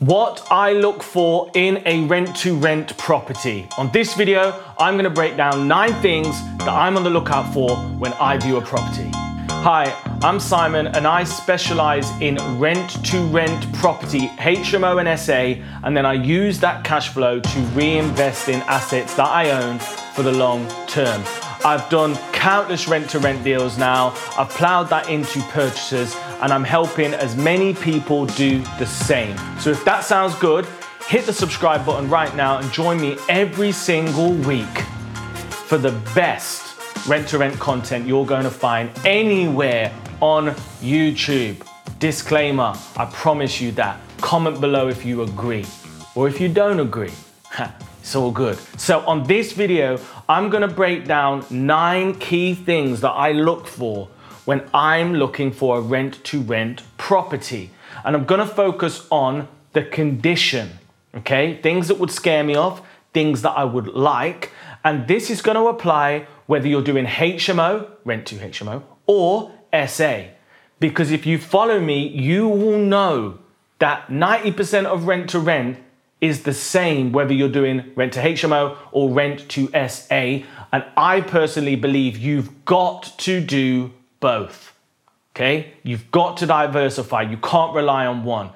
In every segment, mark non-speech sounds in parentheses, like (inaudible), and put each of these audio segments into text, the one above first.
What I look for in a rent to rent property. On this video, I'm gonna break down nine things that I'm on the lookout for when I view a property. Hi, I'm Simon and I specialize in rent to rent property, HMO and SA, and then I use that cash flow to reinvest in assets that I own for the long term. I've done countless rent to rent deals now. I've plowed that into purchases and I'm helping as many people do the same. So if that sounds good, hit the subscribe button right now and join me every single week for the best rent to rent content you're going to find anywhere on YouTube. Disclaimer, I promise you that. Comment below if you agree or if you don't agree. It's all good. So on this video, I'm gonna break down nine key things that I look for when I'm looking for a rent to rent property. And I'm gonna focus on the condition, okay? Things that would scare me off, things that I would like. And this is gonna apply whether you're doing HMO, rent to HMO, or SA. Because if you follow me, you will know that 90% of rent to rent is the same whether you're doing rent to HMO or rent to SA. And I personally believe you've got to do both. Okay? You've got to diversify. You can't rely on one.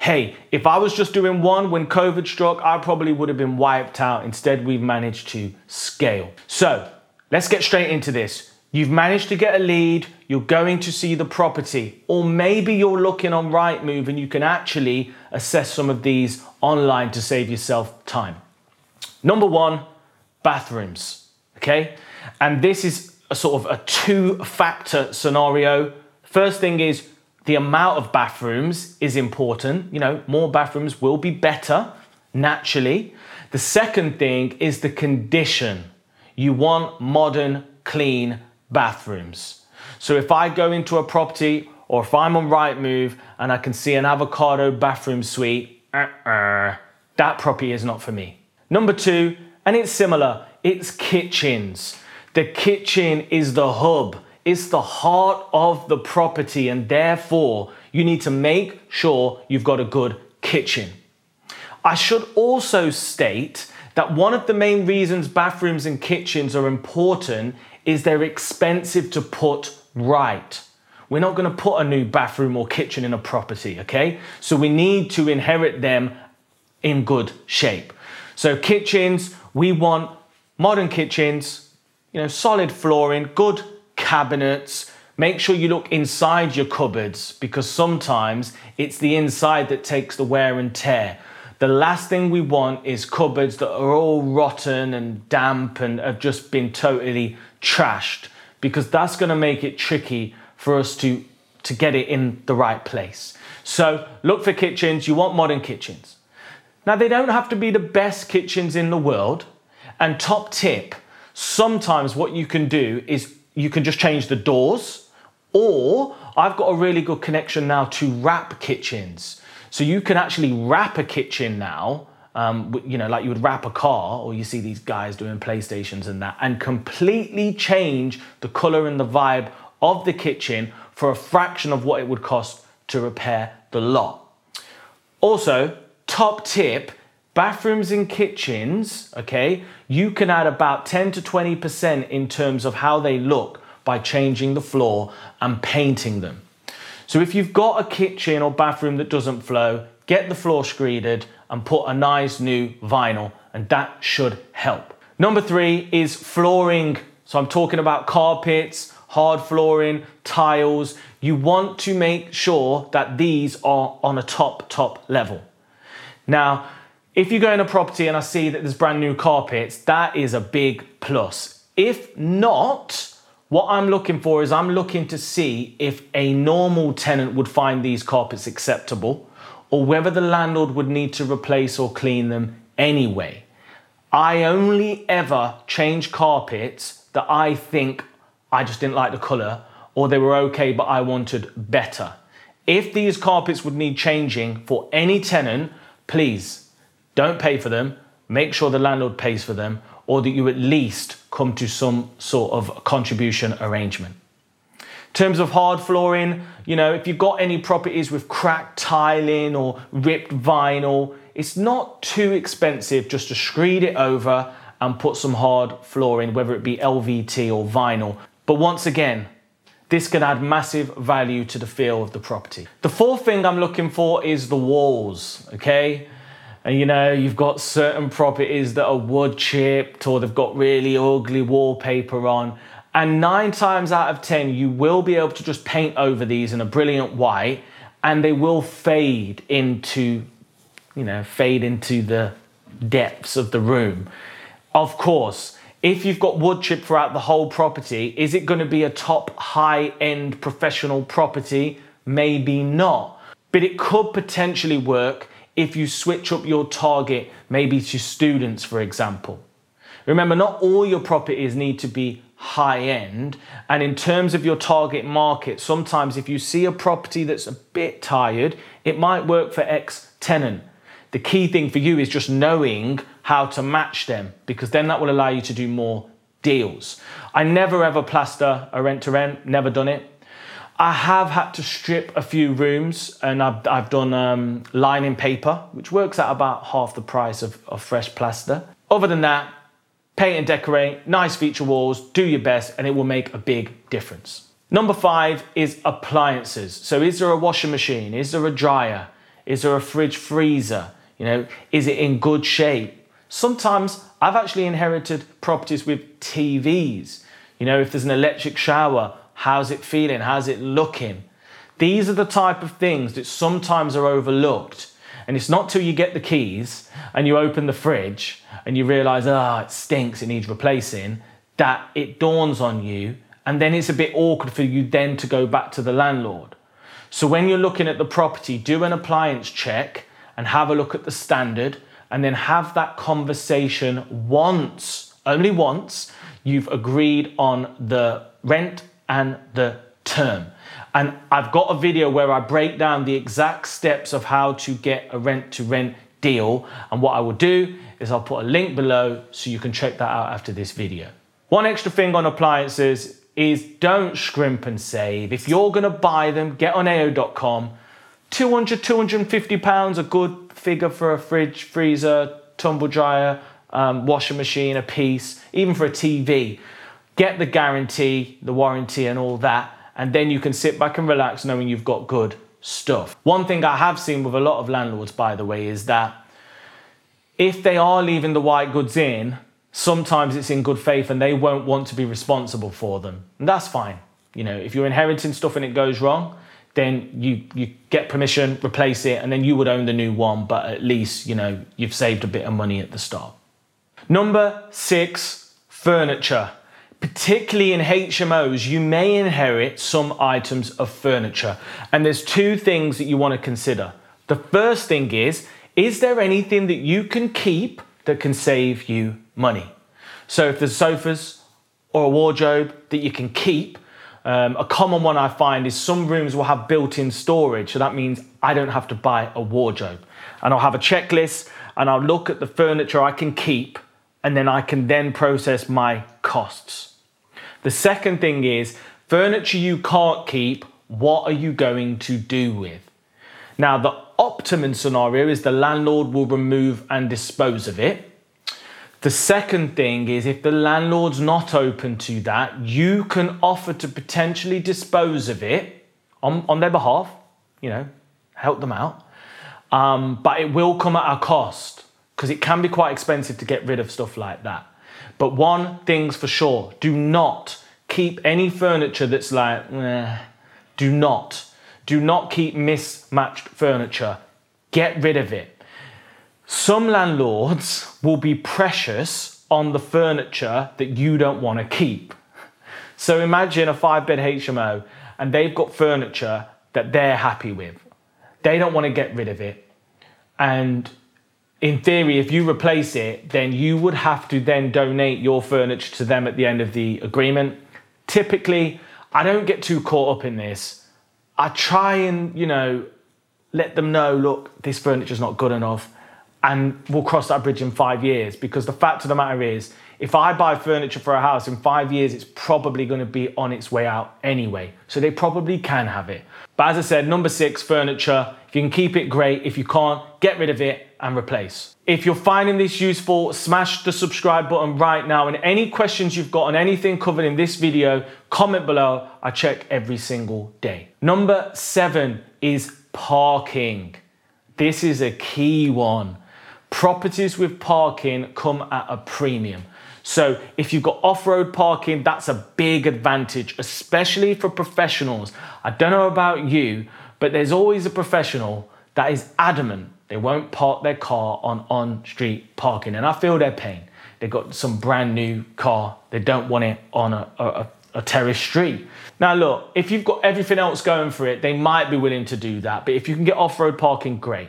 Hey, if I was just doing one when COVID struck, I probably would have been wiped out. Instead, we've managed to scale. So let's get straight into this. You've managed to get a lead, you're going to see the property, or maybe you're looking on Rightmove and you can actually assess some of these online to save yourself time. Number one, bathrooms, okay? And this is a sort of a two factor scenario. First thing is the amount of bathrooms is important. You know, more bathrooms will be better naturally. The second thing is the condition. You want modern, clean bathrooms. So if I go into a property or if I'm on Rightmove and I can see an avocado bathroom suite, uh-uh, that property is not for me. Number two, and it's similar, it's kitchens. The kitchen is the hub, it's the heart of the property, and therefore you need to make sure you've got a good kitchen. I should also state that one of the main reasons bathrooms and kitchens are important is they're expensive to put right. We're not going to put a new bathroom or kitchen in a property, okay? So we need to inherit them in good shape. So kitchens, we want modern kitchens, you know, solid flooring, good cabinets. Make sure you look inside your cupboards because sometimes it's the inside that takes the wear and tear. The last thing we want is cupboards that are all rotten and damp and have just been totally trashed because that's going to make it tricky for us to, to get it in the right place. So look for kitchens. You want modern kitchens. Now, they don't have to be the best kitchens in the world. And top tip sometimes what you can do is you can just change the doors, or I've got a really good connection now to wrap kitchens. So you can actually wrap a kitchen now um, you know, like you would wrap a car, or you see these guys doing PlayStations and that, and completely change the color and the vibe of the kitchen for a fraction of what it would cost to repair the lot. Also, top tip bathrooms and kitchens, okay, you can add about 10 to 20% in terms of how they look by changing the floor and painting them. So if you've got a kitchen or bathroom that doesn't flow, get the floor screeded and put a nice new vinyl, and that should help. Number three is flooring. So I'm talking about carpets, hard flooring, tiles. You want to make sure that these are on a top, top level. Now, if you go in a property and I see that there's brand new carpets, that is a big plus. If not, what I'm looking for is I'm looking to see if a normal tenant would find these carpets acceptable or whether the landlord would need to replace or clean them anyway. I only ever change carpets that I think I just didn't like the colour or they were okay but I wanted better. If these carpets would need changing for any tenant, please don't pay for them. Make sure the landlord pays for them or that you at least come to some sort of contribution arrangement. In terms of hard flooring, you know, if you've got any properties with cracked tiling or ripped vinyl, it's not too expensive just to screed it over and put some hard flooring, whether it be LVT or vinyl. But once again, this can add massive value to the feel of the property. The fourth thing I'm looking for is the walls, okay? And you know, you've got certain properties that are wood chipped or they've got really ugly wallpaper on. And nine times out of 10, you will be able to just paint over these in a brilliant white and they will fade into, you know, fade into the depths of the room. Of course, if you've got wood chip throughout the whole property, is it going to be a top high end professional property? Maybe not. But it could potentially work if you switch up your target, maybe to students, for example. Remember, not all your properties need to be high end. And in terms of your target market, sometimes if you see a property that's a bit tired, it might work for X tenant. The key thing for you is just knowing how to match them because then that will allow you to do more deals. I never ever plaster a rent to rent, never done it. I have had to strip a few rooms and I've, I've done um, lining paper, which works at about half the price of, of fresh plaster. Other than that, paint and decorate, nice feature walls, do your best, and it will make a big difference. Number five is appliances. So, is there a washing machine? Is there a dryer? Is there a fridge freezer? You know, is it in good shape? Sometimes I've actually inherited properties with TVs. You know, if there's an electric shower, how's it feeling? How's it looking? These are the type of things that sometimes are overlooked. And it's not till you get the keys and you open the fridge and you realize, ah, oh, it stinks, it needs replacing, that it dawns on you. And then it's a bit awkward for you then to go back to the landlord. So when you're looking at the property, do an appliance check and have a look at the standard and then have that conversation once, only once, you've agreed on the rent and the term. And I've got a video where I break down the exact steps of how to get a rent to rent deal. And what I will do is I'll put a link below so you can check that out after this video. One extra thing on appliances is don't scrimp and save. If you're gonna buy them, get on AO.com 200, 250 pounds, a good figure for a fridge, freezer, tumble dryer, um, washing machine, a piece, even for a TV. Get the guarantee, the warranty, and all that, and then you can sit back and relax knowing you've got good stuff. One thing I have seen with a lot of landlords, by the way, is that if they are leaving the white goods in, sometimes it's in good faith and they won't want to be responsible for them. And that's fine. You know, if you're inheriting stuff and it goes wrong, then you you get permission, replace it, and then you would own the new one. But at least you know you've saved a bit of money at the start. Number six, furniture. Particularly in HMOs, you may inherit some items of furniture. And there's two things that you want to consider. The first thing is, is there anything that you can keep that can save you money? So if there's sofas or a wardrobe that you can keep, um, a common one I find is some rooms will have built in storage. So that means I don't have to buy a wardrobe. And I'll have a checklist and I'll look at the furniture I can keep and then I can then process my costs. The second thing is furniture you can't keep, what are you going to do with? Now, the optimum scenario is the landlord will remove and dispose of it. The second thing is if the landlord's not open to that, you can offer to potentially dispose of it on, on their behalf, you know, help them out. Um, but it will come at a cost because it can be quite expensive to get rid of stuff like that. But one thing's for sure do not keep any furniture that's like, eh, do not. Do not keep mismatched furniture. Get rid of it. Some landlords will be precious on the furniture that you don't want to keep. So imagine a five bed HMO and they've got furniture that they're happy with. They don't want to get rid of it. And in theory, if you replace it, then you would have to then donate your furniture to them at the end of the agreement. Typically, I don't get too caught up in this. I try and, you know, let them know look, this furniture's not good enough and we'll cross that bridge in five years because the fact of the matter is, if I buy furniture for a house in five years, it's probably going to be on its way out anyway. So they probably can have it. But as I said, number six, furniture. If you can keep it, great. If you can't, get rid of it and replace. If you're finding this useful, smash the subscribe button right now. And any questions you've got on anything covered in this video, comment below. I check every single day. Number seven is parking. This is a key one. Properties with parking come at a premium. So if you've got off-road parking, that's a big advantage, especially for professionals. I don't know about you, but there's always a professional that is adamant they won't park their car on on-street parking, and I feel their pain. They've got some brand new car, they don't want it on a, a, a terrace street. Now, look, if you've got everything else going for it, they might be willing to do that, but if you can get off-road parking, great.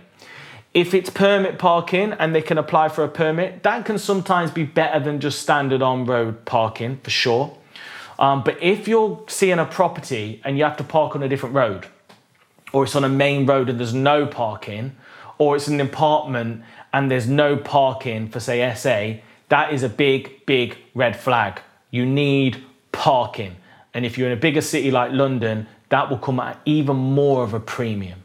If it's permit parking and they can apply for a permit, that can sometimes be better than just standard on road parking for sure. Um, but if you're seeing a property and you have to park on a different road, or it's on a main road and there's no parking, or it's an apartment and there's no parking for, say, SA, that is a big, big red flag. You need parking. And if you're in a bigger city like London, that will come at even more of a premium.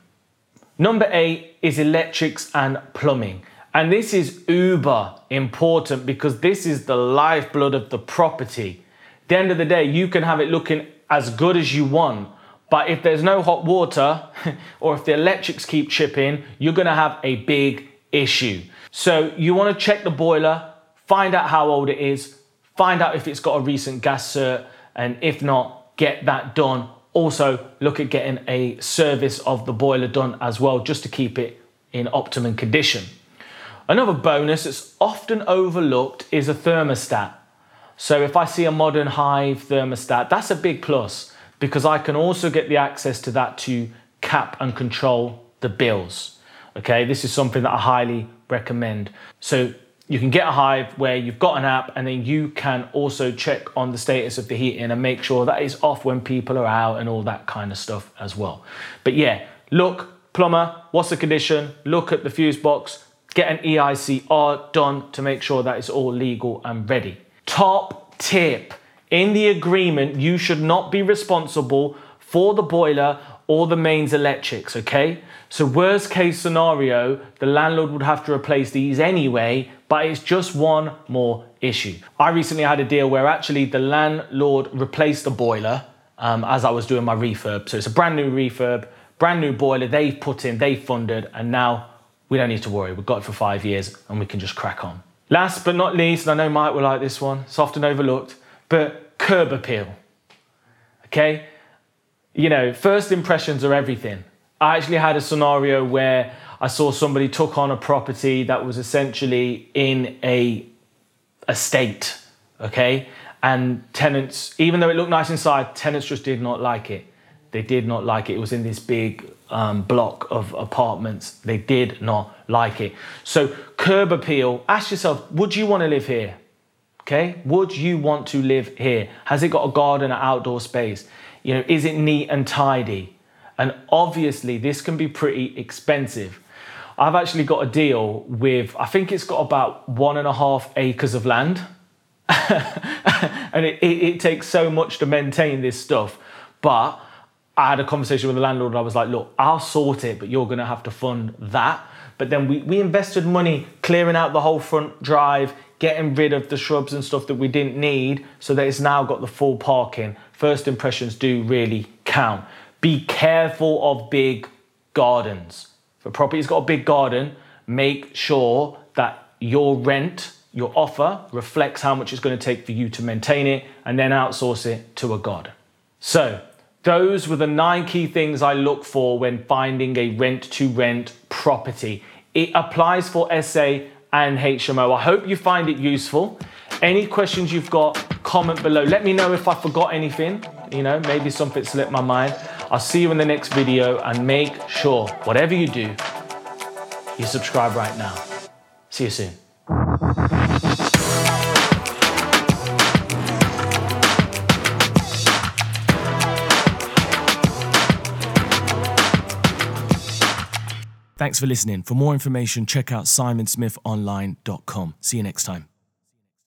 Number eight is electrics and plumbing. And this is uber important because this is the lifeblood of the property. At the end of the day, you can have it looking as good as you want, but if there's no hot water (laughs) or if the electrics keep chipping, you're gonna have a big issue. So you wanna check the boiler, find out how old it is, find out if it's got a recent gas cert, and if not, get that done also, look at getting a service of the boiler done as well, just to keep it in optimum condition. Another bonus that's often overlooked is a thermostat. So if I see a modern hive thermostat, that's a big plus because I can also get the access to that to cap and control the bills. Okay, this is something that I highly recommend. So you can get a Hive where you've got an app and then you can also check on the status of the heating and make sure that is off when people are out and all that kind of stuff as well. But yeah, look, plumber, what's the condition? Look at the fuse box, get an EICR done to make sure that it's all legal and ready. Top tip in the agreement, you should not be responsible for the boiler or the mains electrics, okay? So, worst case scenario, the landlord would have to replace these anyway, but it's just one more issue. I recently had a deal where actually the landlord replaced the boiler um, as I was doing my refurb. So, it's a brand new refurb, brand new boiler they've put in, they've funded, and now we don't need to worry. We've got it for five years and we can just crack on. Last but not least, and I know Mike will like this one, it's often overlooked, but curb appeal. Okay? You know, first impressions are everything. I actually had a scenario where I saw somebody took on a property that was essentially in a estate, okay? And tenants, even though it looked nice inside, tenants just did not like it. They did not like it. It was in this big um, block of apartments. They did not like it. So, curb appeal, ask yourself would you want to live here? Okay, would you want to live here? Has it got a garden, an outdoor space? You know, is it neat and tidy? And obviously, this can be pretty expensive. I've actually got a deal with, I think it's got about one and a half acres of land. (laughs) and it, it, it, takes so much to maintain this stuff. But I had a conversation with the landlord and I was like, look, I'll sort it, but you're going to have to fund that. But then we, we invested money clearing out the whole front drive, getting rid of the shrubs and stuff that we didn't need so that it's now got the full parking. First impressions do really count. Be careful of big gardens. If a property's got a big garden, make sure that your rent, your offer, reflects how much it's going to take for you to maintain it and then outsource it to a garden. So, those were the nine key things I look for when finding a rent to rent property. It applies for SA and HMO. I hope you find it useful. Any questions you've got, comment below. Let me know if I forgot anything. You know, maybe something slipped my mind. I'll see you in the next video and make sure, whatever you do, you subscribe right now. See you soon. Thanks for listening. For more information, check out simonsmithonline.com. See you next time.